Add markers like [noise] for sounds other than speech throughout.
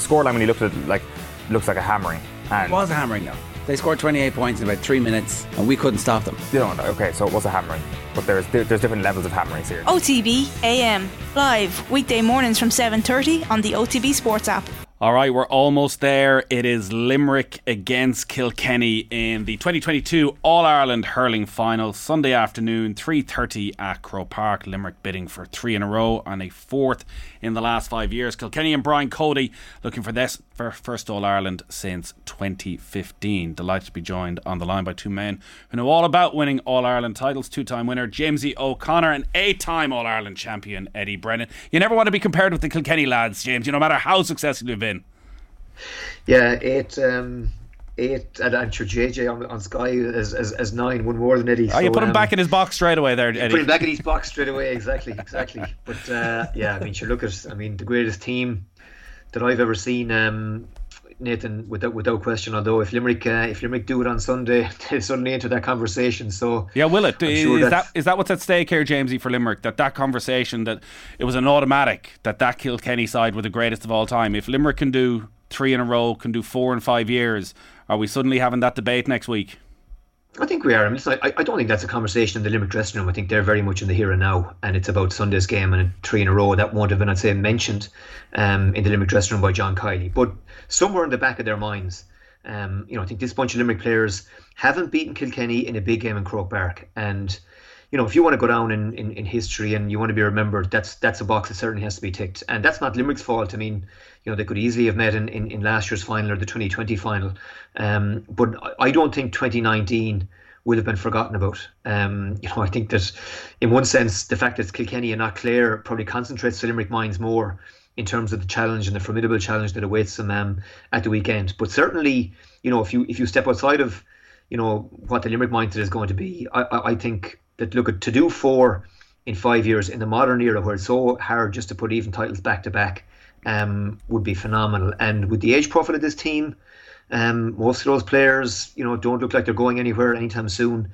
the scoreline when you looked at it, like looks like a hammering. And it was a hammering though. They scored 28 points in about three minutes, and we couldn't stop them. You know, okay, so it was a hammering, but there's there's different levels of hammerings here. OTB AM live weekday mornings from 7:30 on the OTB Sports app. All right, we're almost there. It is Limerick against Kilkenny in the 2022 All Ireland hurling final, Sunday afternoon, 3:30 at Croke Park. Limerick bidding for three in a row and a fourth in the last five years. Kilkenny and Brian Cody looking for this for first All Ireland since 2015. Delighted to be joined on the line by two men who know all about winning All Ireland titles. Two-time winner Jamesie O'Connor and eight-time All Ireland champion Eddie Brennan. You never want to be compared with the Kilkenny lads, James. You no matter how successful you've been. Yeah, it. Um, eight, and I'm sure JJ on, on Sky as, as, as nine, one more than Eddie. Oh, so, you put him um, back in his box straight away there, Eddie. Put him back in his box straight away, exactly, exactly. But uh, yeah, I mean, sure, look at, I mean, the greatest team that I've ever seen. Um, Nathan, without without question. Although if Limerick uh, if Limerick do it on Sunday, [laughs] they suddenly enter that conversation. So yeah, will it? Is, sure that is that what's at stake here, Jamesie, for Limerick? That that conversation that it was an automatic that that Kilkenny side were the greatest of all time. If Limerick can do three in a row, can do four in five years, are we suddenly having that debate next week? I think we are. I, mean, I, I don't think that's a conversation in the Limerick dressing room. I think they're very much in the here and now, and it's about Sunday's game and three in a row. That won't have been, I'd say, mentioned um, in the Limerick dressing room by John Kiely. But somewhere in the back of their minds, um, you know, I think this bunch of Limerick players haven't beaten Kilkenny in a big game in Croke and you know, if you want to go down in, in, in history and you want to be remembered, that's that's a box that certainly has to be ticked. And that's not Limerick's fault. I mean, you know, they could easily have met in, in, in last year's final or the 2020 final. Um, but I don't think 2019 will have been forgotten about. Um, you know, I think that in one sense, the fact that it's Kilkenny and not Clare probably concentrates the Limerick minds more in terms of the challenge and the formidable challenge that awaits them um, at the weekend. But certainly, you know, if you if you step outside of, you know, what the Limerick mindset is going to be, I, I, I think that look at to do four in five years in the modern era where it's so hard just to put even titles back to back um, would be phenomenal. And with the age profile of this team, um, most of those players, you know, don't look like they're going anywhere anytime soon.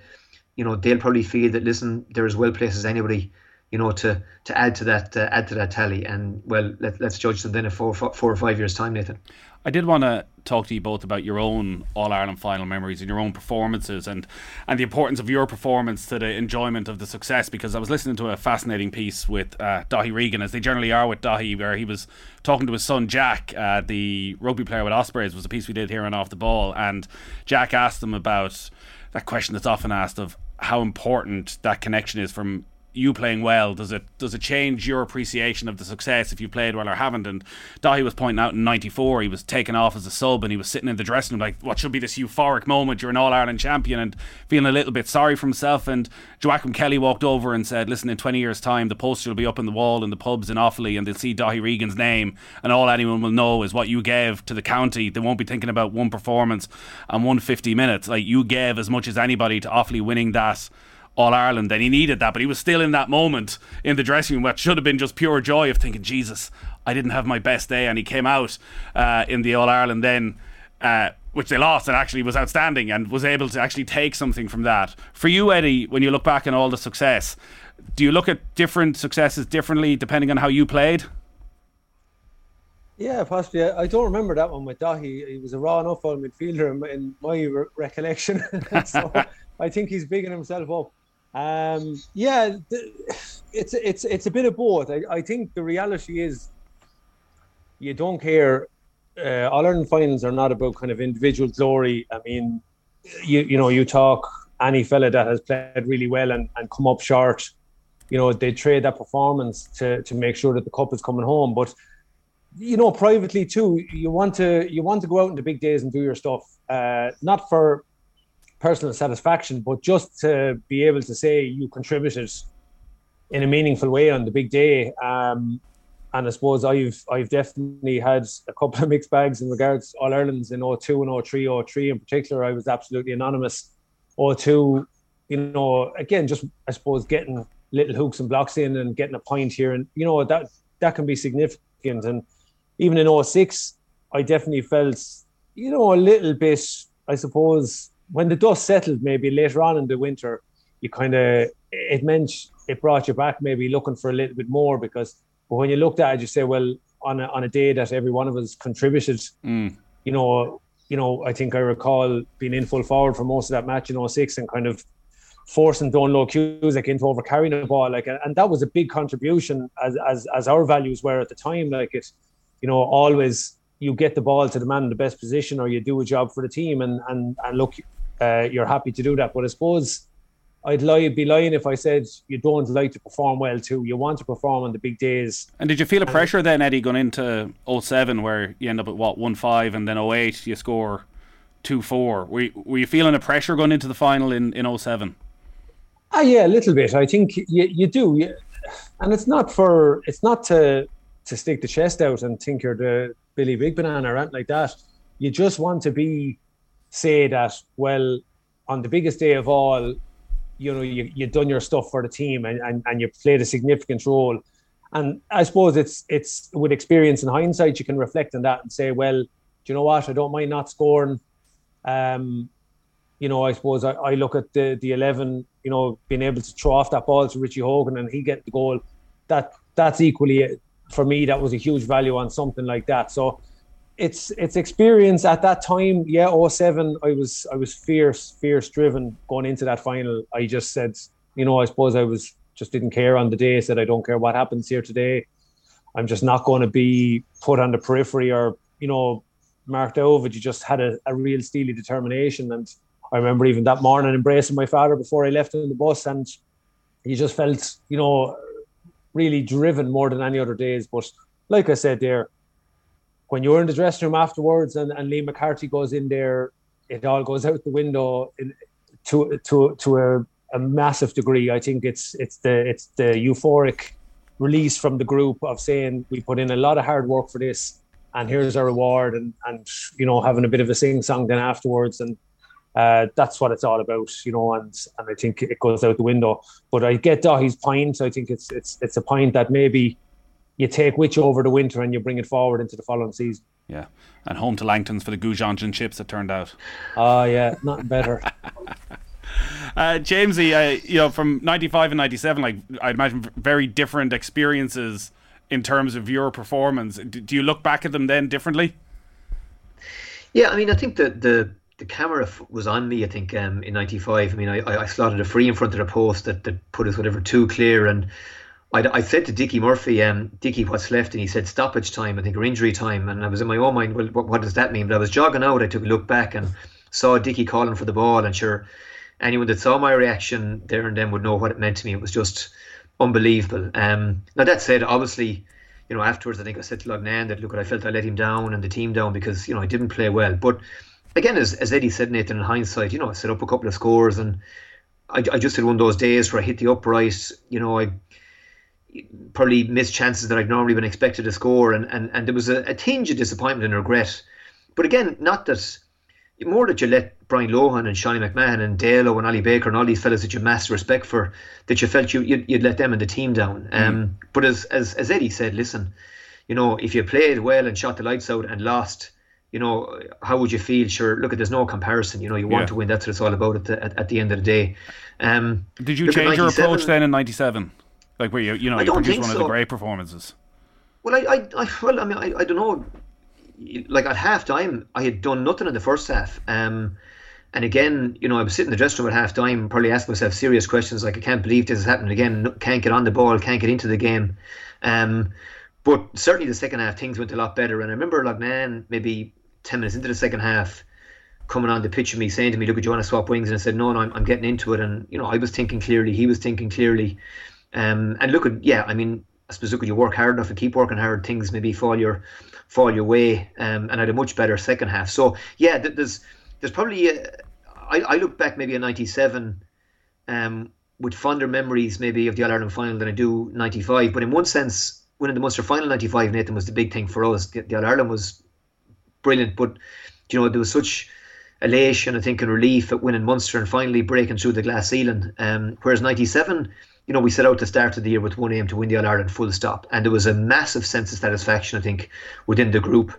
You know, they'll probably feel that listen, they're as well placed as anybody, you know, to to add to that uh, add to that tally. And well, let, let's judge them then in four, four or five years' time, Nathan. I did want to talk to you both about your own All Ireland final memories and your own performances and and the importance of your performance to the enjoyment of the success. Because I was listening to a fascinating piece with uh, Daithí Regan, as they generally are with Daithí, where he was talking to his son Jack, uh, the rugby player with Ospreys, was a piece we did here on Off the Ball, and Jack asked him about that question that's often asked of how important that connection is from you playing well? Does it does it change your appreciation of the success if you played well or haven't? And Daithí was pointing out in '94 he was taken off as a sub and he was sitting in the dressing room like, what should be this euphoric moment? You're an All Ireland champion and feeling a little bit sorry for himself. And Joachim Kelly walked over and said, "Listen, in 20 years' time, the poster will be up in the wall in the pubs in Offaly and they'll see Daithí Regan's name, and all anyone will know is what you gave to the county. They won't be thinking about one performance and one 50 minutes. Like you gave as much as anybody to Offaly winning that." All Ireland, and he needed that, but he was still in that moment in the dressing room, what should have been just pure joy of thinking, Jesus, I didn't have my best day, and he came out uh, in the All Ireland then. Uh, which they lost and actually was outstanding and was able to actually take something from that. For you, Eddie, when you look back on all the success, do you look at different successes differently depending on how you played? Yeah, possibly. I don't remember that one with Daithí. He was a raw enough old midfielder in my re- recollection. [laughs] so [laughs] I think he's bigging himself up. Um, yeah, it's it's it's a bit of both. I, I think the reality is you don't care. Uh, All Ireland finals are not about kind of individual glory. I mean, you you know, you talk any fella that has played really well and, and come up short, you know, they trade that performance to to make sure that the cup is coming home. But you know, privately too, you want to you want to go out in the big days and do your stuff. Uh, not for personal satisfaction, but just to be able to say you contributed in a meaningful way on the big day. Um, and I suppose I've I've definitely had a couple of [laughs] mixed bags in regards All Ireland's in 02 and 03, 03 in particular. I was absolutely anonymous. 02, you know, again, just I suppose getting little hooks and blocks in and getting a point here, and you know that that can be significant. And even in 06, I definitely felt, you know, a little bit, I suppose, when the dust settled, maybe later on in the winter, you kind of it meant it brought you back maybe looking for a little bit more because but when you looked at it, you say, well, on a, on a day that every one of us contributed. Mm. You know, you know, I think I recall being in full forward for most of that match in 06 and kind of forcing Donal Óg Cusack into over carrying the ball. Like, and that was a big contribution as, as, as our values were at the time. Like it, you know, always you get the ball to the man in the best position or you do a job for the team and, and, and look, uh, you're happy to do that. But I suppose I'd lie, be lying if I said you don't like to perform well too. You want to perform on the big days. And did you feel a pressure then, Eddie, going into 07 where you end up at what, 1 5 and then 08 you score 2 4? Were, were you feeling a pressure going into the final in, in 07? Ah, yeah, a little bit. I think you, you do. You, and it's not for, it's not to, to stick the chest out and think you're the Billy Big Banana or anything like that. You just want to be, say that, well, on the biggest day of all, you know you you've done your stuff for the team and, and, and you played a significant role. And i suppose it's it's with experience and hindsight you can reflect on that and say well do you know what? I don't mind not scoring. Um you know i suppose i, I look at the the 11 you know being able to throw off that ball to richie hogan and he get the goal. That that's equally for me that was a huge value on something like that. So it's it's experience at that time. Yeah, 07, I was I was fierce, fierce driven going into that final. I just said, you know, I suppose I was just didn't care on the day. I said I don't care what happens here today. I'm just not going to be put on the periphery or you know marked over. You just had a, a real steely determination. And I remember even that morning embracing my father before I left on the bus, and he just felt you know really driven more than any other days. But like I said there when you're in the dressing room afterwards and, and Liam MacCarthy goes in there, it all goes out the window in, to to to a, a massive degree. I think it's it's the it's the euphoric release from the group of saying we put in a lot of hard work for this and here's our reward and and you know having a bit of a sing song then afterwards and uh, that's what it's all about, you know, and and I think it goes out the window. But I get Daithí's point. I think it's it's it's a point that maybe you take which over the winter and you bring it forward into the following season. Yeah, and home to Langton's for the Goujons and chips. It turned out. Oh yeah, nothing better. [laughs] uh, Jamesie, uh, you know, from '95 and '97, like I imagine, very different experiences in terms of your performance. Do you look back at them then differently? Yeah, I mean, I think that the the camera was on me. I think um, in '95. I mean, I, I slotted a free in front of the post that, that put us whatever two clear and I, I said to Dickie Murphy, um, Dickie, what's left? And he said stoppage time, I think, or injury time. And I was in my own mind, well, what, what does that mean? But I was jogging out. I took a look back and saw Dickie calling for the ball. And sure, anyone that saw my reaction there and then would know what it meant to me. It was just unbelievable. Um, now, that said, obviously, you know, afterwards, I think I said to Loughnane that, look, I felt I let him down and the team down because, you know, I didn't play well. But again, as, as Eddie said, Nathan, in hindsight, you know, I set up a couple of scores and I, I just had one of those days where I hit the upright, you know, I probably missed chances that I'd normally been expected to score, and and, and there was a, a tinge of disappointment and regret. But again, not that more that you let Brian Lohan and Seánie McMahon and Dalo and Ollie Baker and all these fellas that you mass respect for, that you felt you you'd, you'd let them and the team down. Mm. Um, but as, as as Eddie said, listen, you know, if you played well and shot the lights out and lost, you know, how would you feel? Sure, look, there's no comparison. You know, you want yeah. to win. That's what it's all about at the, at, at the end of the day. Um, Did you change your approach then in '97? Like where you you know I you produced one so. of the great performances. Well, I, I, I well, I mean, I, I don't know. Like at half time, I had done nothing in the first half. Um, and again, you know, I was sitting in the dressing room at half time, probably asking myself serious questions like, I can't believe this is happening again. Can't get on the ball, can't get into the game. Um, but certainly the second half, things went a lot better. And I remember Loughnane, maybe 10 minutes into the second half, coming on the pitch with me, saying to me, Look, do you want to swap wings? And I said, No, no, I'm, I'm getting into it. And, you know, I was thinking clearly, he was thinking clearly. Um, and look at yeah, I mean, I suppose look you work hard enough and keep working hard, things maybe fall your fall your way. Um, and had a much better second half. So yeah, there's there's probably a, I, I look back maybe in '97 um, with fonder memories maybe of the All Ireland final than I do '95. But in one sense, winning the Munster final '95, Nathan was the big thing for us. The, the All Ireland was brilliant, but you know there was such elation, I think, and relief at winning Munster and finally breaking through the glass ceiling. Um, whereas '97 you know, we set out to start of the year with one aim to win the All Ireland full stop, and there was a massive sense of satisfaction, I think, within the group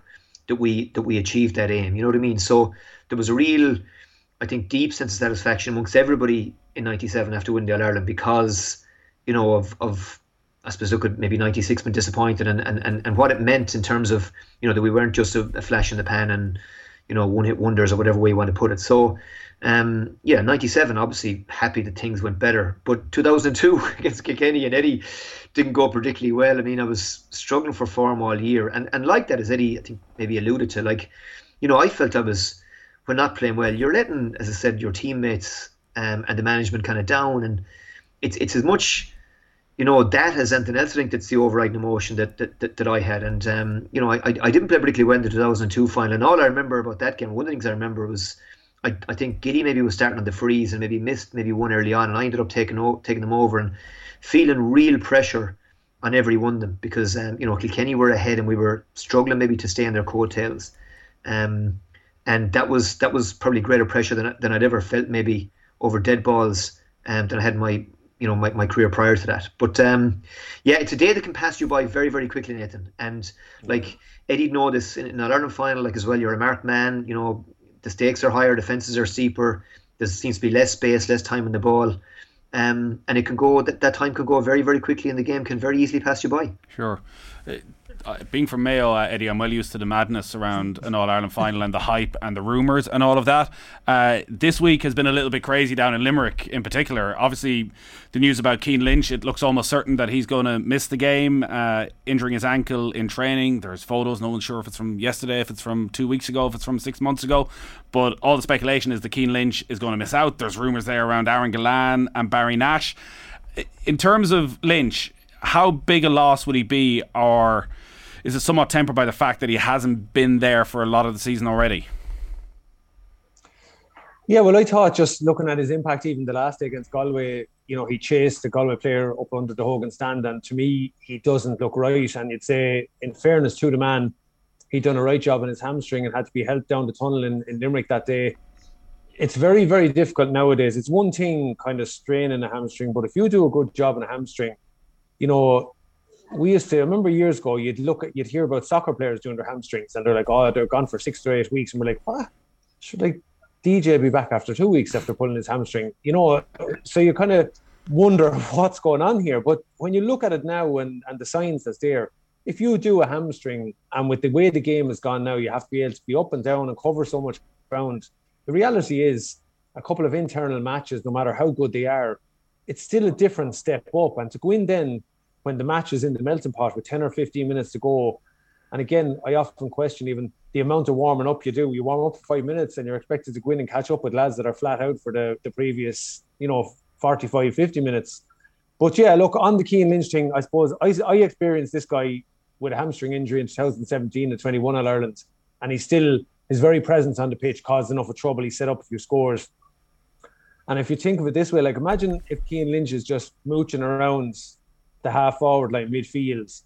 that we that we achieved that aim. You know what I mean? So there was a real, I think, deep sense of satisfaction amongst everybody in '97 after winning the All Ireland because, you know, of of I suppose look at maybe 96 been disappointed and, and, and, and what it meant in terms of you know that we weren't just a, a flash in the pan and you know one hit wonders or whatever way you want to put it. So um, yeah, 97 obviously happy that things went better, but 2002 against [laughs] Kilkenny and Eddie didn't go particularly well. I mean I was struggling for form all year and and like that as Eddie I think maybe alluded to like you know I felt I was when not playing well you're letting as I said your teammates um, and the management kind of down and it's it's as much you know that as anything else. I think that's the overriding emotion that that, that, that I had, and um, you know I, I didn't play particularly well in the 2002 final. And all I remember about that game, one of the things I remember was I, I think Giddy maybe was starting on the frees and maybe missed maybe one early on, and I ended up taking o- taking them over and feeling real pressure on every one of them because um, you know Kilkenny were ahead and we were struggling maybe to stay on their coattails, um, and that was that was probably greater pressure than than I'd ever felt maybe over dead balls um, than I had in my you know my, my career prior to that. But um, yeah, it's a day that can pass you by very very quickly, Nathan. And like Eddie know this in, in an Ireland final, like as well. You're a marked man. You know the stakes are higher, the fences are steeper. There seems to be less space, less time in the ball. Um, and it can go that, that time can go very very quickly and the game can very easily pass you by sure uh, being from Mayo, uh, Eddie, I'm well used to the madness around an All Ireland final and the hype and the rumours and all of that. Uh, this week has been a little bit crazy down in Limerick, in particular. Obviously, the news about Cian Lynch, it looks almost certain that he's going to miss the game, uh, injuring his ankle in training. There's photos, no one's sure if it's from yesterday, if it's from two weeks ago, if it's from six months ago. But all the speculation is that Cian Lynch is going to miss out. There's rumours there around Aaron Gillane and Barry Nash. In terms of Lynch, how big a loss would he be, or is it somewhat tempered by the fact that he hasn't been there for a lot of the season already? Yeah, well, I thought just looking at his impact even the last day against Galway, you know, he chased the Galway player up under the Hogan stand, and to me, he doesn't look right. And you'd say, in fairness to the man, he'd done a right job on his hamstring and had to be helped down the tunnel in, in Limerick that day. It's very, very difficult nowadays. It's one thing kind of straining a hamstring, but if you do a good job on a hamstring, you know, we used to I remember years ago you'd look at you'd hear about soccer players doing their hamstrings and they're like oh they're gone for six to eight weeks. And we're like what? Should like DJ be back after two weeks after pulling his hamstring? You know so you kind of wonder [laughs] what's going on here. But when you look at it now and and the science that's there if you do a hamstring and with the way the game has gone now you have to be able to be up and down and cover so much ground the reality is a couple of internal matches no matter how good they are it's still a different step up. And to go in then when the match is in the melting pot with 10 or 15 minutes to go. And again, I often question even the amount of warming up you do. You warm up for five minutes and you're expected to go in and catch up with lads that are flat out for the, the previous, you know, 45, 50 minutes. But yeah, look, on the Cian Lynch thing, I suppose I, I experienced this guy with a hamstring injury in 2017 at 21 All Ireland, and he still, his very presence on the pitch caused enough of trouble. He set up a few scores. And if you think of it this way, like imagine if Cian Lynch is just mooching around the half forward like midfield,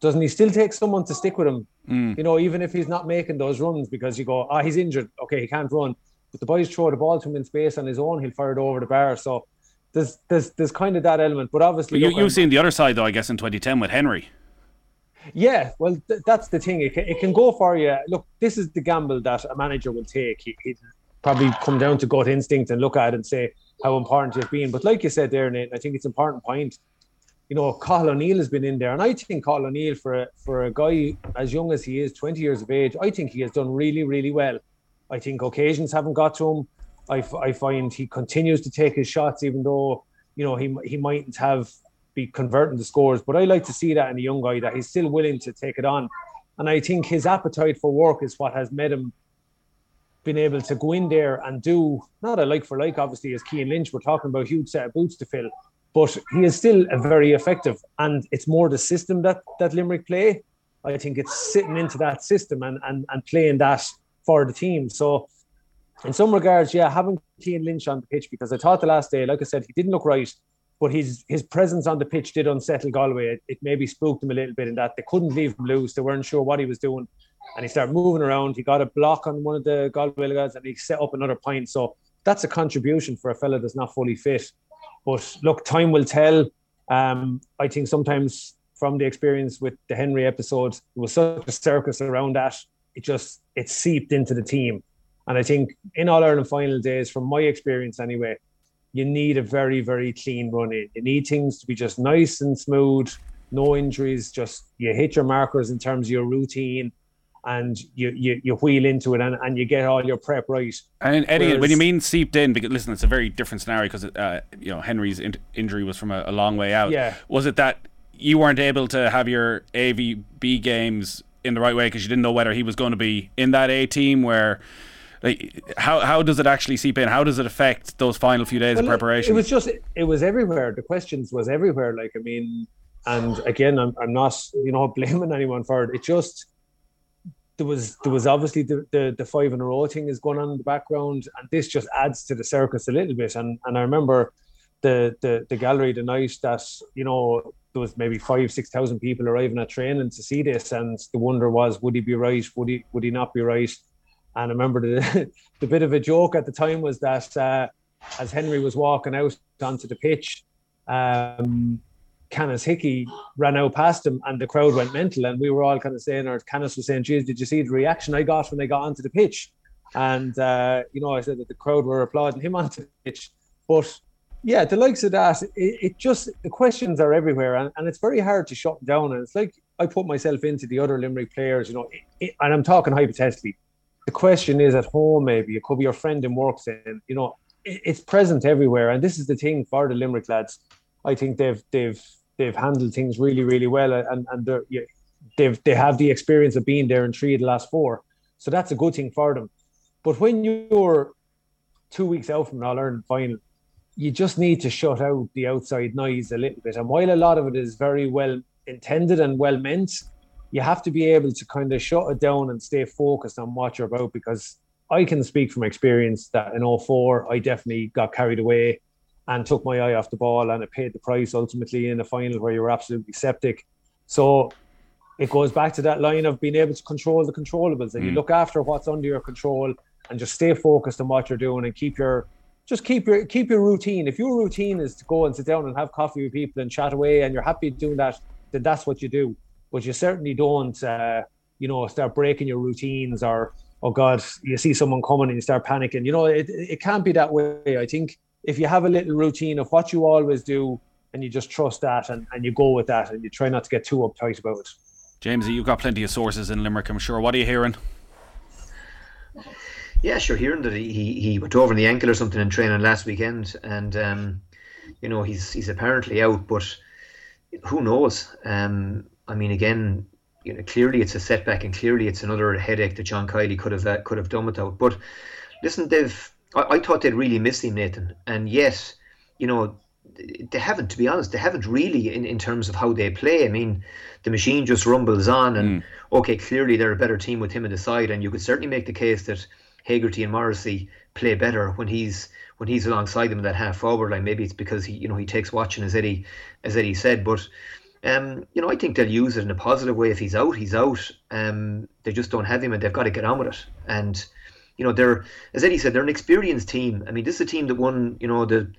doesn't he still take someone to stick with him? Mm. You know, even if he's not making those runs because you go, ah, oh, he's injured. Okay, he can't run. But the boys throw the ball to him in space on his own, he'll fire it over the bar. So there's there's there's kind of that element. But obviously, but you, you've seen the other side though, I guess, in 2010 with Henry. Yeah, well, th- that's the thing. It can, it can go for you. Look, this is the gamble that a manager will take. He, he'd probably come down to gut instinct and look at it and say how important it's been. But like you said there, Nate, I think it's an important point you know, Cathal O'Neill has been in there, and I think Cathal O'Neill for a, for a guy as young as he is, 20 years of age, I think he has done really, really well. I think occasions haven't got to him. I, I find he continues to take his shots, even though you know he he mightn't have be converting the scores. But I like to see that in a young guy that he's still willing to take it on, and I think his appetite for work is what has made him been able to go in there and do not a like for like, obviously, as Cian Lynch. We're talking about huge set of boots to fill, but he is still very effective. And it's more the system that, that Limerick play. I think it's sitting into that system and, and, and playing that for the team. So, in some regards, yeah, having Cian Lynch on the pitch because I thought the last day, like I said, he didn't look right, but his his presence on the pitch did unsettle Galway. It, it maybe spooked him a little bit in that they couldn't leave him loose. They weren't sure what he was doing, and he started moving around. He got a block on one of the Galway guys, and he set up another point. So that's a contribution for a fella that's not fully fit. But look, time will tell. Um, I think sometimes from the experience with the Henry episode, it was such a circus around that. It just it seeped into the team. And I think in All Ireland final days, from my experience anyway, you need a very, very clean run in. You need things to be just nice and smooth. no injuries, just you hit your markers in terms of your routine and you, you, you wheel into it and, and you get all your prep right. And Eddie, Whereas, when you mean seeped in, because listen, it's a very different scenario because uh, you know Henry's in- injury was from a, a, long way out. Yeah. Was it that you weren't able to have your AVB games in the right way because you didn't know whether he was going to be in that A team where? Like, how how does it actually seep in? How does it affect those final few days well, of preparation? It was just it was everywhere. The questions was everywhere. Like I mean, and again, I'm I'm not you know [laughs] blaming anyone for it. It just there was there was obviously the, the, the five in a row thing is going on in the background, and this just adds to the circus a little bit. And and I remember the the the gallery the night that you know there was maybe five six thousand people arriving at training to see this, and the wonder was would he be right? Would he would he not be right? And I remember the [laughs] the bit of a joke at the time was that uh, as Henry was walking out onto the pitch, um, Canis Hickey ran out past him and the crowd went mental. And we were all kind of saying, or Canis was saying, geez, did you see the reaction I got when they got onto the pitch? And, uh, you know, I said that the crowd were applauding him [laughs] onto the pitch. But yeah, the likes of that, it, it just, the questions are everywhere and, and it's very hard to shut down. And it's like I put myself into the other Limerick players, you know, it, it, and I'm talking hypothetically. The question is at home, maybe it could be your friend in work saying, you know, it's present everywhere. And this is the thing for the Limerick lads I think they've they've they've handled things really really well, and and they're, they've they have the experience of being there in three of the last four, so that's a good thing for them. But when you're two weeks out from an All Ireland final, you just need to shut out the outside noise a little bit. And while a lot of it is very well intended and well meant, you have to be able to kind of shut it down and stay focused on what you're about because I can speak from experience that in 04, I definitely got carried away and took my eye off the ball and it paid the price ultimately in the final where you were absolutely septic. So it goes back to that line of being able to control the controllables and mm. you look after what's under your control and just stay focused on what you're doing and keep your just keep your keep your routine. If your routine is to go and sit down and have coffee with people and chat away and you're happy doing that, then that's what you do. But you certainly don't uh, you know start breaking your routines or oh god you see someone coming and you start panicking you know it, it can't be that way i think if you have a little routine of what you always do and you just trust that and, and you go with that and you try not to get too uptight about it. James, you've got plenty of sources in Limerick, I'm sure. What are you hearing? Yeah, sure. Hearing that he, he went over in the ankle or something in training last weekend, and um, you know he's he's apparently out, but who knows? Um, I mean, again, you know, clearly it's a setback, and clearly it's another headache that John Kiely could have uh, could have done without. But listen, they've I, I thought they'd really miss him, Nathan. And yet, you know, they haven't, to be honest, they haven't really in, in terms of how they play. I mean, the machine just rumbles on, and mm. okay, clearly they're a better team with him in the side, and you could certainly make the case that Hegarty and Morrissey play better when he's when he's alongside them in that half forward line. Maybe it's because he, you know, he takes watching, as Eddie, as Eddie said, but. Um, you know, I think they'll use it in a positive way. If he's out, he's out. Um, they just don't have him, and they've got to get on with it. And you know, they're as Eddie said, they're an experienced team. I mean, this is a team that won, you know, the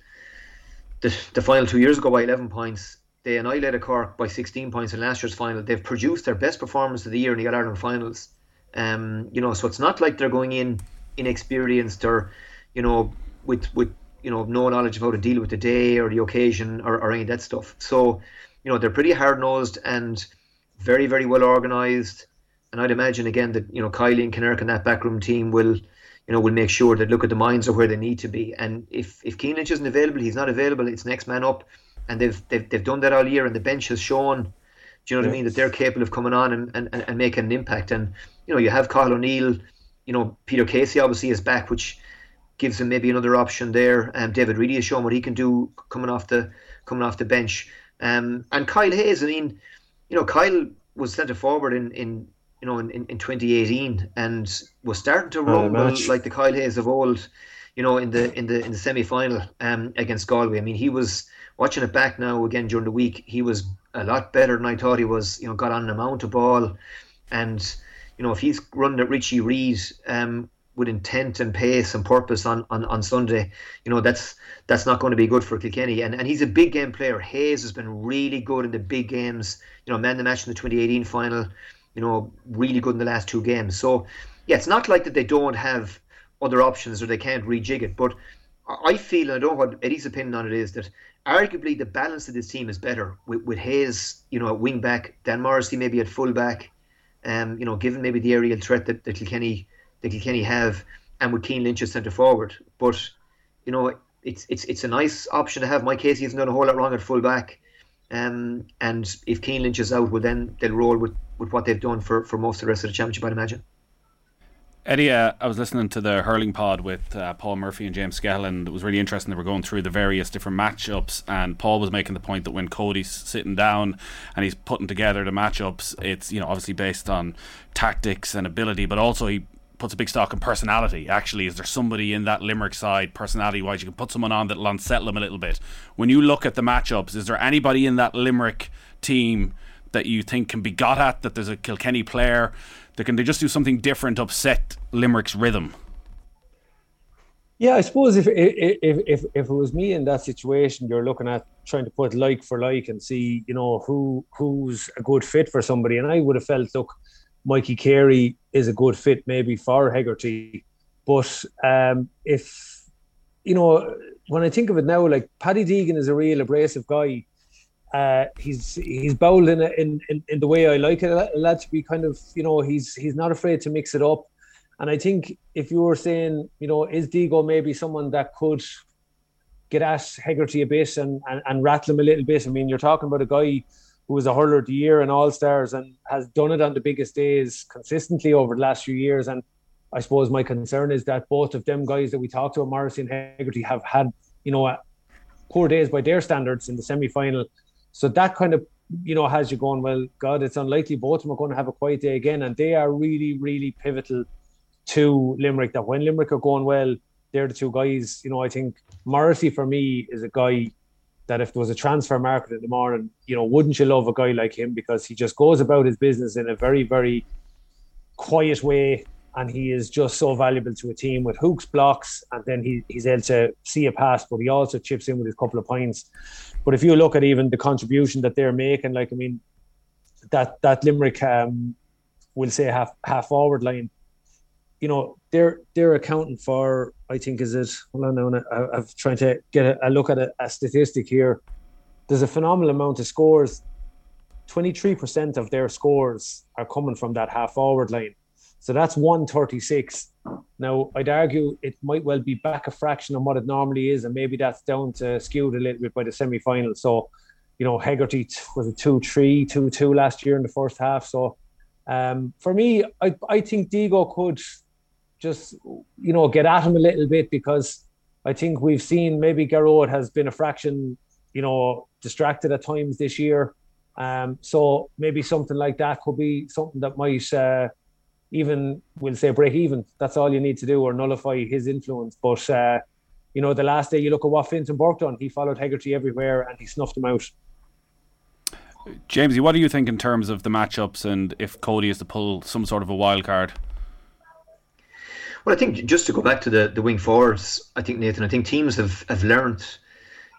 the, the final two years ago by 11 points. They annihilated Cork by 16 points in last year's final. They've produced their best performance of the year in the All Ireland finals. Um, you know, so it's not like they're going in inexperienced or, you know, with with you know no knowledge of how to deal with the day or the occasion or, or any of that stuff. So, you know, they're pretty hard nosed and very very well organised and I'd imagine again that you know Kiely and Kinnerk and that backroom team will, you know, will make sure that look at the minds of where they need to be. And if if Lynch isn't available, he's not available. It's next man up, and they've they've, they've done that all year, and the bench has shown. Do you know what I mean? That they're capable of coming on and, and, and making an impact. And you know, you have Cathal O'Neill. You know, Peter Casey obviously is back, which gives him maybe another option there. Um, David Reidy has shown what he can do coming off the coming off the bench. Um, and Kyle Hayes, I mean, you know, Kyle was centre forward in, in you know, in, in, in 2018 and was starting to rumble like the Kyle Hayes of old, you know, in the in the in the semi final um, against Galway. I mean, he was watching it back now again during the week. He was a lot better than I thought he was. You know, got on an amount of ball, and you know, if he's running at Richie Reid um, with intent and pace and purpose on, on, on Sunday, you know, that's that's not going to be good for Kilkenny. And and he's a big game player. Hayes has been really good in the big games. You know, man the match in the 2018 final you know, really good in the last two games. So, yeah, it's not like that they don't have other options or they can't rejig it. But I feel, and I don't know what Eddie's opinion on it is, that arguably the balance of this team is better with, with Hayes, you know, at wing back, Dan Morrissey maybe at full back, um, you know, given maybe the aerial threat that, that Kilkenny that Kilkenny have, and with Cian Lynch as centre forward. But you know, it's it's it's a nice option to have. Mike Casey hasn't done a whole lot wrong at full back. Um, and if Cian Lynch is out, well then they'll roll with, with what they've done for, for most of the rest of the championship, I'd imagine. Eddie, uh, I was listening to the hurling pod with uh, Paul Murphy and James Skehill, and it was really interesting. They were going through the various different matchups, and Paul was making the point that when Cody's sitting down and he's putting together the matchups, it's you know obviously based on tactics and ability, but also he puts a big stock in personality. Actually, is there somebody in that Limerick side, personality wise, you can put someone on that'll unsettle them a little bit? When you look at the matchups, is there anybody in that Limerick team that you think can be got at? That there's a Kilkenny player that can they just do something different, upset Limerick's rhythm? Yeah, I suppose if if if if it was me in that situation, you're looking at trying to put like for like and see, you know, who who's a good fit for somebody. And I would have felt, look, Mikey Carey is a good fit maybe for Hegarty, but um, if you know, when I think of it now, like Paddy Deegan is a real abrasive guy uh, he's he's bowled in, in, in in the way I like it. A lad to be kind of you know he's he's not afraid to mix it up, and I think if you were saying you know is Digo maybe someone that could get at Hegarty a bit and, and and rattle him a little bit. I mean you're talking about a guy who was a hurler of the year and All Stars and has done it on the biggest days consistently over the last few years. And I suppose my concern is that both of them guys that we talked to, Morrissey and Hegarty, have had you know poor days by their standards in the semi final so that kind of you know has you going well. God, it's unlikely both of them are going to have a quiet day again, and they are really really pivotal to Limerick. That when Limerick are going well, they're the two guys. You know, I think Morrissey for me is a guy that if there was a transfer market in the morning, you know, wouldn't you love a guy like him because he just goes about his business in a very very quiet way and he is just so valuable to a team with hooks, blocks, and then he, he's able to see a pass, but he also chips in with his couple of points. But if you look at even the contribution that they're making, like I mean, that that Limerick, um, will say half half forward line, you know, they're they're accounting for. I think is it. I, I'm trying to get a, a look at a, a statistic here. There's a phenomenal amount of scores. Twenty three percent of their scores are coming from that half forward line. So that's 136. Now, I'd argue it might well be back a fraction on what it normally is, and maybe that's down to skewed a little bit by the semi final. So, you know, Hegarty was a 2 3, 2 2 last year in the first half. So, um, for me, I, I think Digo could just, you know, get at him a little bit because I think we've seen maybe Gearóid has been a fraction, you know, distracted at times this year. Um, so maybe something like that could be something that might. Uh, even we'll say break even. That's all you need to do or nullify his influence. But uh, you know, the last day you look at what Fintan worked on, he followed Hegarty everywhere and he snuffed him out. Jamesie, what do you think in terms of the matchups and if Cody is to pull some sort of a wild card? Well, I think just to go back to the, the wing forwards, I think Nathan, I think teams have, have learned,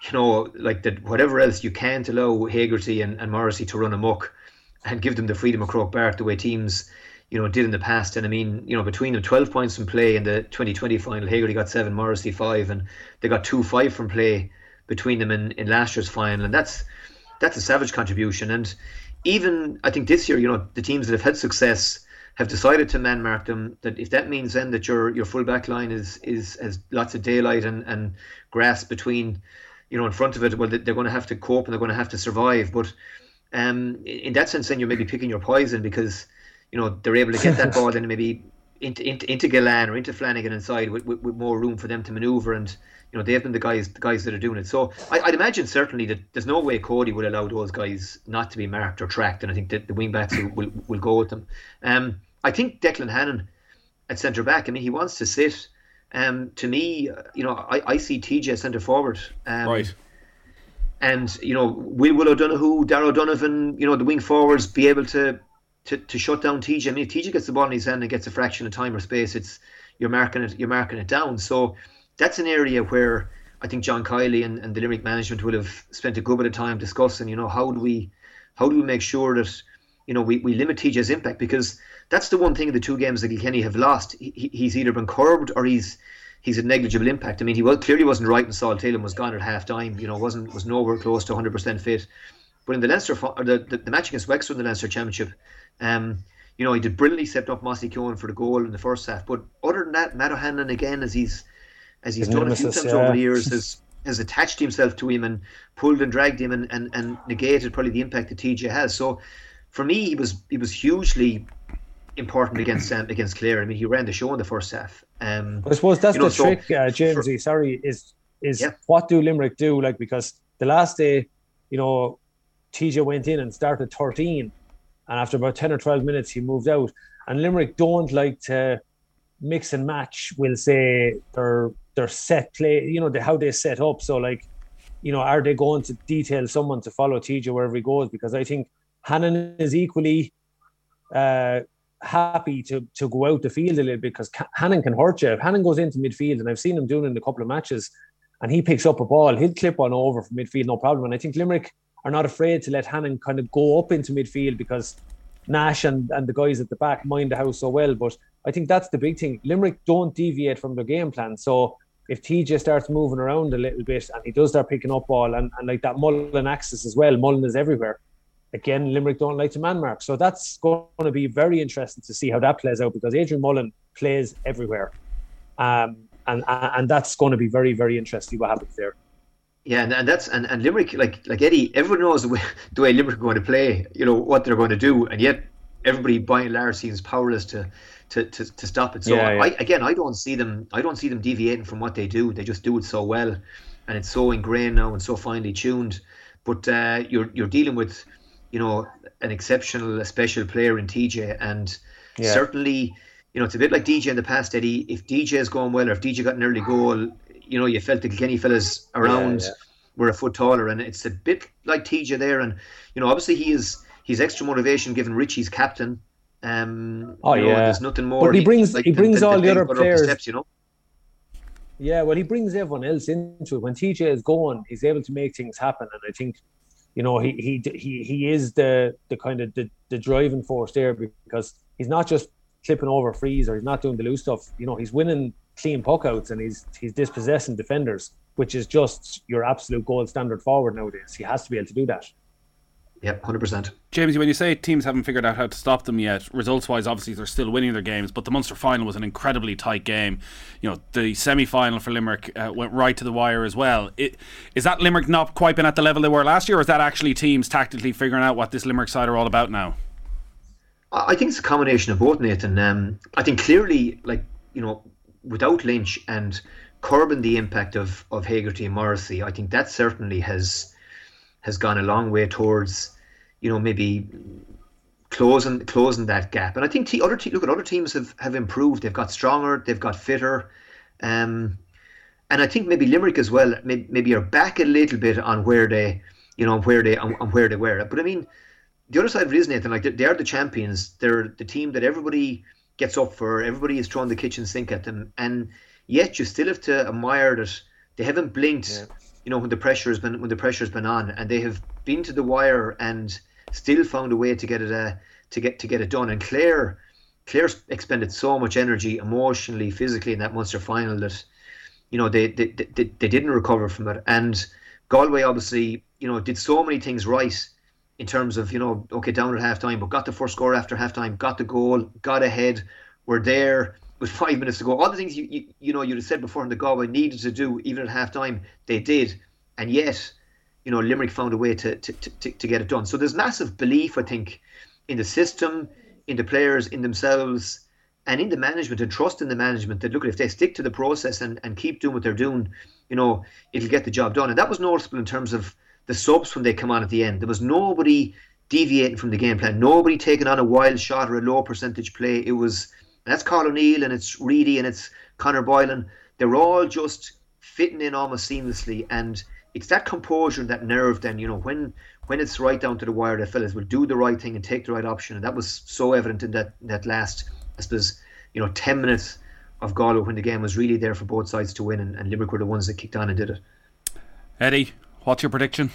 you know, like that whatever else you can't allow Hegarty and, and Morrissey to run amok and give them the freedom of Croke Park the way teams you know, did in the past. And I mean, you know, between them, 12 points from play in the 2020 final, Hegarty got seven, Morrissey five, and they got two five from play between them in, in last year's final. And that's that's a savage contribution. And even I think this year, you know, the teams that have had success have decided to man mark them. That if that means then that your your full back line is is has lots of daylight and and grass between, you know, in front of it, well, they're going to have to cope and they're going to have to survive. But um, in that sense, then you're maybe picking your poison because you know they're able to get that ball [laughs] then maybe into, into, into Gillane or into Flanagan inside with, with, with, more room for them to manoeuvre and you know they've been the guys the guys that are doing it so I, would imagine certainly that there's no way Cody would allow those guys not to be marked or tracked and I think that the wing backs will, will, will go with them um, I think Declan Hannon at centre back I mean he wants to sit um, to me you know I, I see TJ centre forward um, right and you know will Will O'Donoghue Darragh O'Donovan you know the wing forwards be able to to, to shut down TJ. I mean, if TJ gets the ball in his hand and gets a fraction of time or space, it's you're marking it you're marking it down. So that's an area where I think John Kiely and, and the Limerick management will have spent a good bit of time discussing. You know, how do we how do we make sure that you know we, we limit TJ's impact because that's the one thing in the two games that Kilkenny have lost. He, he's either been curbed or he's he's a negligible impact. I mean, he was, clearly wasn't right when Saul Taylor was gone at half time. You know, wasn't was nowhere close to 100 percent fit. But in the Leinster or the, the, the match against Wexford in the Leinster Championship, um, you know, he did brilliantly stepped up Mossy Keoghan for the goal in the first half. But other than that, Matt O'Hanlon again, as he's as he's done a few times yeah. over the years, [laughs] has has attached himself to him and pulled and dragged him and, and, and negated probably the impact that TJ has. So for me, he was he was hugely important against um, against Clare. I mean, he ran the show in the first half. Um, I suppose that's You know, the so trick, uh, for- Jamesie. sorry, is is Yeah. what do Limerick do? Like because the last day, you know, TJ went in and started 13, and after about 10 or 12 minutes, he moved out. And Limerick don't like to mix and match. We'll say their their set play, you know, the, how they set up. So like, you know, are they going to detail someone to follow TJ wherever he goes? Because I think Hannon is equally uh, happy to to go out the field a little bit because Hannon can hurt you. If Hannon goes into midfield, and I've seen him doing it in a couple of matches, and he picks up a ball, he'll clip one over from midfield, no problem. And I think Limerick are not afraid to let Hannon kind of go up into midfield because Nash and, and the guys at the back mind the house so well. But I think that's the big thing. Limerick don't deviate from their game plan. So if TJ starts moving around a little bit and he does start picking up ball and, and like that Mullen axis as well, Mullen is everywhere. Again, Limerick don't like to man mark. So that's going to be very interesting to see how that plays out because Adrian Mullen plays everywhere. Um, and, and that's going to be very, very interesting what happens there. Yeah, and, and that's and, and Limerick, like like Eddie, everyone knows the way, [laughs] the way Limerick are going to play. You know what they're going to do, and yet everybody by and large seems powerless to to, to, to stop it. So Yeah, yeah. I again, I don't see them. I don't see them deviating from what they do. They just do it so well, and it's so ingrained now and so finely tuned. But uh, you're you're dealing with, you know, an exceptional, a special player in TJ, and Yeah. certainly, you know, it's a bit like DJ in the past, Eddie. If DJ is going well, or if DJ got an early goal, you know, you felt the Kenny fellas around yeah. were a foot taller, and it's a bit like TJ there. And you know, obviously he is he's extra motivation given Richie's captain. Um, Oh, you know, yeah. There's nothing more. But he brings- he than- brings than- all than the other the players- Steps, you know. Yeah, well, he brings everyone else into it. When TJ is going, he's able to make things happen, and I think, you know, he he he he is the the kind of the, the driving force there because he's not just clipping over frees or he's not doing the loose stuff. You know, he's winning clean puckouts and he's he's dispossessing defenders, which is just your absolute gold standard forward nowadays. He has to be able to do that. Yep, hundred percent. James, when you say teams haven't figured out how to stop them yet, results wise, obviously they're still winning their games, but the Munster final was an incredibly tight game. You know, the semi final for Limerick uh, went right to the wire as well. It, is that Limerick not quite been at the level they were last year, or is that actually teams tactically figuring out what this Limerick side are all about now? I I think it's a combination of both, Nathan. Um, I think clearly, like you know, without Lynch and curbing the impact of of Hegarty and Morrissey, I think that certainly has has gone a long way towards, you know, maybe closing closing that gap. And I think te- other te- look at other teams have have improved. They've got stronger. They've got fitter. Um, and I think maybe Limerick as well. Maybe, maybe are back a little bit on where they, you know, where they on, on where they were. But I mean, the other side of it is Nathan. Like they, are the champions. They're the team that everybody gets up for. Everybody is throwing the kitchen sink at them, and yet you still have to admire that they haven't blinked. You know when the pressure has been when the pressure has been on, and they have been to the wire and still found a way to get it uh, to get to get it done. And Clare, Clare expended so much energy, emotionally, physically, in that Munster final that you know they they, they, they didn't recover from it. And Galway obviously you know did so many things right in terms of you know okay down at halftime, but got the first score after halftime, got the goal, got ahead, were there with five minutes to go. All the things you you, you know you'd have said before in the Galway needed to do even at half time, they did, and yet you know Limerick found a way to to, to, to get it done. So there's massive belief I think in the system, in the players, in themselves. And in the management and trust in the management that look if they stick to the process and, and keep doing what they're doing, you know, it'll get the job done. And that was noticeable in terms of the subs when they come on at the end. There was nobody deviating from the game plan, nobody taking on a wild shot or a low percentage play. It was and that's Cathal O'Neill and it's Reidy and it's Conor Boylan. They're all just fitting in almost seamlessly and it's that composure and that nerve then, you know, when when it's right down to the wire, the fellas will do the right thing and take the right option. And that was so evident in that that last I suppose, you know, ten minutes of Galway when the game was really there for both sides to win and, and Limerick were the ones that kicked on and did it. Eddie, what's your prediction?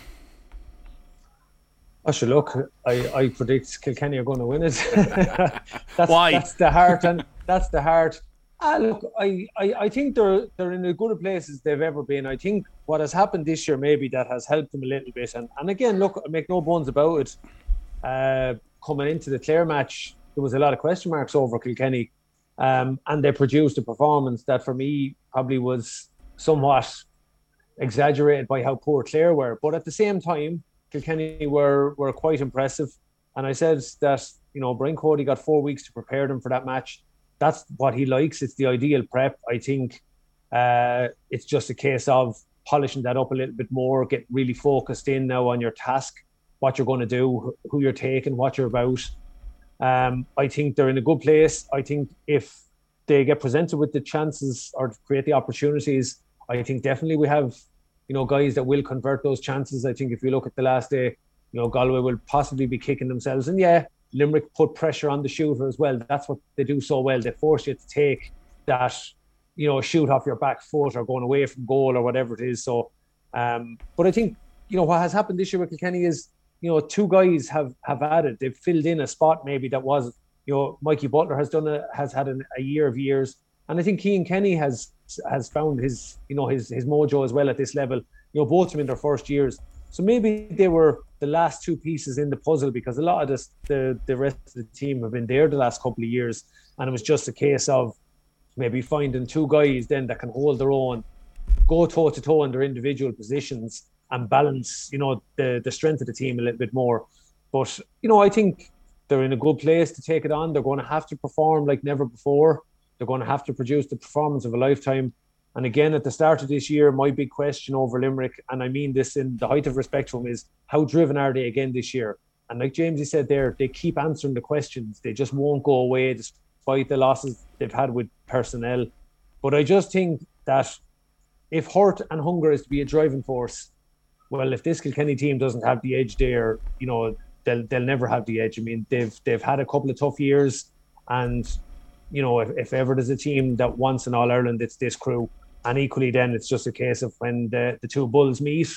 I should look. I, I predict Kilkenny are going to win it. [laughs] that's, Why? That's the heart, and that's the heart. Ah, look, I, I, I think they're they're in as good a place as they've ever been. I think what has happened this year maybe that has helped them a little bit. And and again, look, I make no bones about it. Uh, coming into the Clare match, there was a lot of question marks over Kilkenny, um, and they produced a performance that for me probably was somewhat exaggerated by how poor Clare were. But at the same time, Kilkenny were were quite impressive. And I said that you know Brian Cody got four weeks to prepare them for that match that's what he likes. It's the ideal prep. I think uh, it's just a case of polishing that up a little bit more, get really focused in now on your task, what you're going to do, who you're taking, what you're about. Um, I think they're in a good place. I think if they get presented with the chances or create the opportunities, I think definitely we have, you know, guys that will convert those chances. I think if you look at the last day, you know, Galway will possibly be kicking themselves. And yeah, Limerick put pressure on the shooter as well. That's what they do so well. They force you to take that, you know, shoot off your back foot or going away from goal or whatever it is. So, um, but I think you know what has happened this year with Kilkenny is you know two guys have have added. They've filled in a spot maybe that was you know Mikey Butler has done a has had an, a year of years, and I think Cian Kenny has has found his you know his his mojo as well at this level. You know both of them in their first years. So maybe they were the last two pieces in the puzzle because a lot of this, the the rest of the team have been there the last couple of years, and it was just a case of maybe finding two guys then that can hold their own, go toe to toe in their individual positions, and balance you know the the strength of the team a little bit more. But you know, I think they're in a good place to take it on. They're going to have to perform like never before. They're going to have to produce the performance of a lifetime. And again, at the start of this year, my big question over Limerick, and I mean this in the height of respect for them, is how driven are they again this year? And like Jamesie said there, they keep answering the questions. They just won't go away despite the losses they've had with personnel. But I just think that if hurt and hunger is to be a driving force, well, if this Kilkenny team doesn't have the edge there, you know, they'll they'll never have the edge. I mean, they've they've had a couple of tough years, and you know, if, if ever there's a team that wants an All Ireland, it's this crew. And equally, then it's just a case of when the, the two bulls meet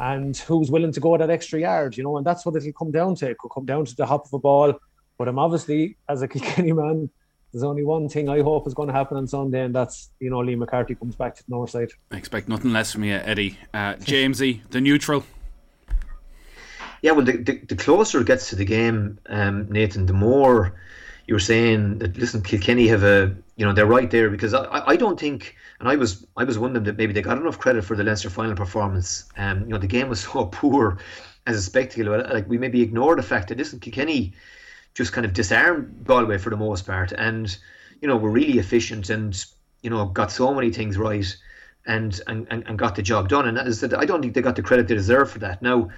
and who's willing to go that extra yard, you know, and that's what it'll come down to. It could come down to the hop of a ball. But I'm obviously, as a [laughs] Kilkenny man, there's only one thing I hope is going to happen on Sunday, and that's you know Liam MacCarthy comes back to the north side. I expect nothing less from you, Eddie. Uh, Jamesie, the neutral. Yeah, well, the, the, the, closer it gets to the game, um, Nathan, the more you're saying that listen, Kilkenny have a you know they're right there because I, I don't think and I was I was one of them that maybe they got enough credit for the Leinster final performance. Um, you know the game was [laughs] so poor as a spectacle. Like we maybe ignore the fact that listen, Kilkenny just kind of disarmed Galway for the most part, and you know were really efficient and you know got so many things right. And, and, and got the job done, and that is that I don't think they got the credit they deserve for that. Now,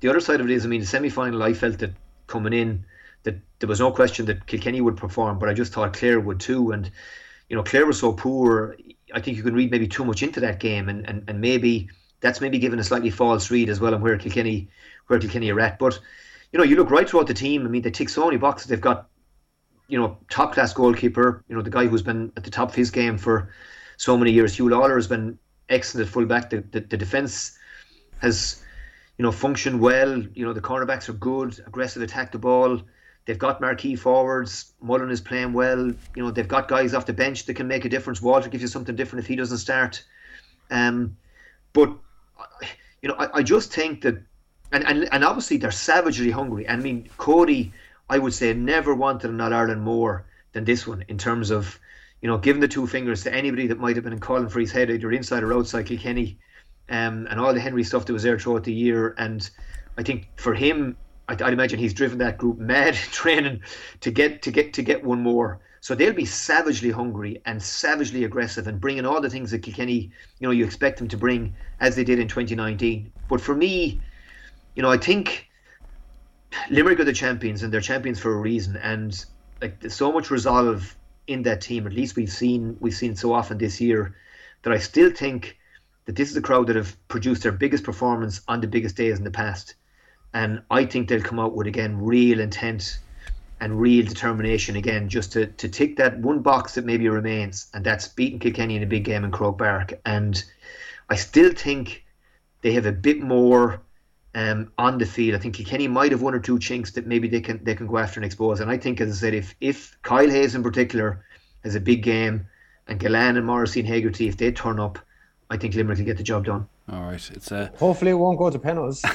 the other side of it is, I mean, the semi final, I felt that coming in, that there was no question that Kilkenny would perform, but I just thought Clare would too. And you know, Clare was so poor. I think you can read maybe too much into that game, and, and, and maybe that's maybe given a slightly false read as well on where Kilkenny where Kilkenny are at. But you know, you look right throughout the team. I mean, they tick so many boxes. They've got you know top class goalkeeper. You know, the guy who's been at the top of his game for so many years. Huw Lawlor has been excellent at fullback. The, the, the defense has you know functioned well. You know, the cornerbacks are good, aggressive, attack the ball. They've got marquee forwards. Mullen is playing well. You know, they've got guys off the bench that can make a difference. Walter gives you something different if he doesn't start. Um, but you know, I, I just think that, and, and and obviously they're savagely hungry. I mean, Cody, I would say, never wanted an All Ireland more than this one in terms of, you know, giving the two fingers to anybody that might have been calling for his head either inside or outside Kilkenny, um, and all the Henry stuff that was there throughout the year. And I think for him, I'd, I'd imagine he's driven that group mad [laughs] training to get to get to get one more. So they'll be savagely hungry and savagely aggressive and bringing all the things that Kilkenny, you know, you expect them to bring as they did in 2019. But for me, you know, I think Limerick are the champions and they're champions for a reason. And like there's so much resolve in that team. At least we've seen we've seen so often this year that I still think that this is a crowd that have produced their biggest performance on the biggest days in the past and I think they'll come out with again real intent and real determination again just to, to tick that one box that maybe remains, and that's beating Kilkenny in a big game in Croke Park. And I still think they have a bit more um, on the field. I think Kilkenny might have one or two chinks that maybe they can they can go after and expose. And I think, as I said, if if Kyle Hayes in particular has a big game, and Gillane and Morrissey and Hegarty, if they turn up, I think Limerick will get the job done. All right, it's a Hopefully, it won't go to penalties. [laughs]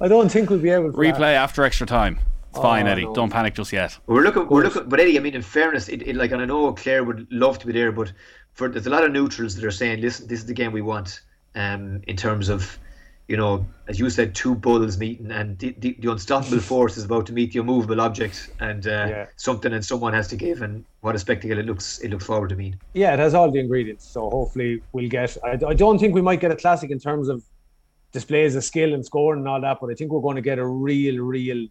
I don't think we'll be able to. replay after extra time. It's fine, Oh, Eddie. no. Don't panic just yet. We're looking, we're looking, but Eddie, I mean, in fairness, it, it like, and I know Clare would love to be there, but for there's a lot of neutrals that are saying, listen, this is the game we want. Um, in terms of, you know, as you said, two bulls meeting, and the, the, the unstoppable [laughs] force is about to meet the immovable object, and uh, Yeah. something and someone has to give, and what a spectacle it looks, it looks forward to mean. Yeah, it has all the ingredients. So hopefully we'll get. I, I don't think we might get a classic in terms of displays of skill and scoring and all that, but I think we're going to get a real, real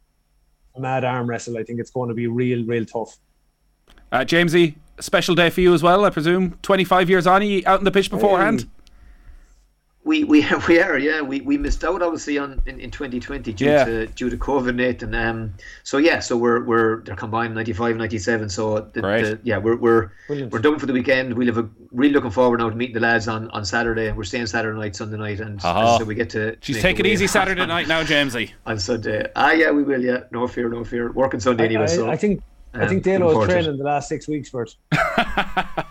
mad arm wrestle. I think it's going to be real, real tough. Uh, Jamesie, special day for you as well, I presume. 25 years on, are you out in the pitch beforehand? Hey. We we [laughs] we are yeah we, we missed out obviously on in, in 2020 due Yeah. to due to COVID Nathan um so yeah so we're we're they're combined 95 97 so the, the, yeah we're we're Brilliant. we're done for the weekend we'll have a really looking forward now to meeting the lads on, on Saturday and we're staying Saturday night Sunday night and I Aha. said, we get to She's it easy [laughs] on- Saturday night now, Jamesie. on Sunday ah yeah we will yeah no fear no fear working Sunday I, anyway I, so I think. I um, think looking Dalo forward was training the last six weeks for it. [laughs]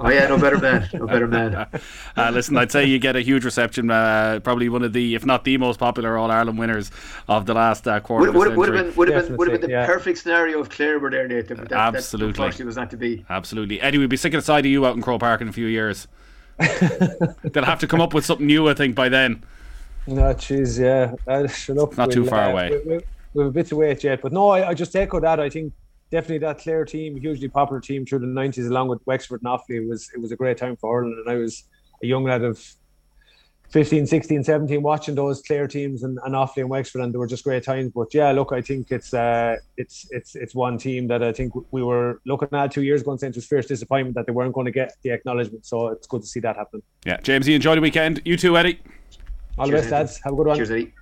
oh yeah no better man no better man [laughs] Uh, listen, I'd say you get a huge reception. Uh, probably one of the, if not the most popular All Ireland winners of the last uh, quarter would, would, would have century. been would have been would have been the yeah. perfect scenario if Clare were there Nathan but that, Absolutely. that unfortunately was not to be Absolutely. Eddie, we'd be sick of the side of you out in Croke Park in a few years. [laughs] They'll have to come up with something new, I think, by then. No, jeez, yeah. Uh, shut up. Not too We'll, far uh, away. We, we, we have a bit to wait yet, but no, I, I just echo that. I think definitely that Clare team, hugely popular team through the nineties, along with Wexford and Offaly, was it was a great time for Ireland, and I was a young lad of 15, 16, 17 watching those Clare teams and, and Offaly and Wexford, and they were just great times. But yeah, look, I think it's uh, it's it's it's one team that I think we were looking at two years ago and saying it was fierce disappointment that they weren't going to get the acknowledgement. So it's good to see that happen. Yeah, James, you enjoy the weekend. You too, Eddie. All the Cheers, best, Nathan. lads. Have a good one. cheers Eddie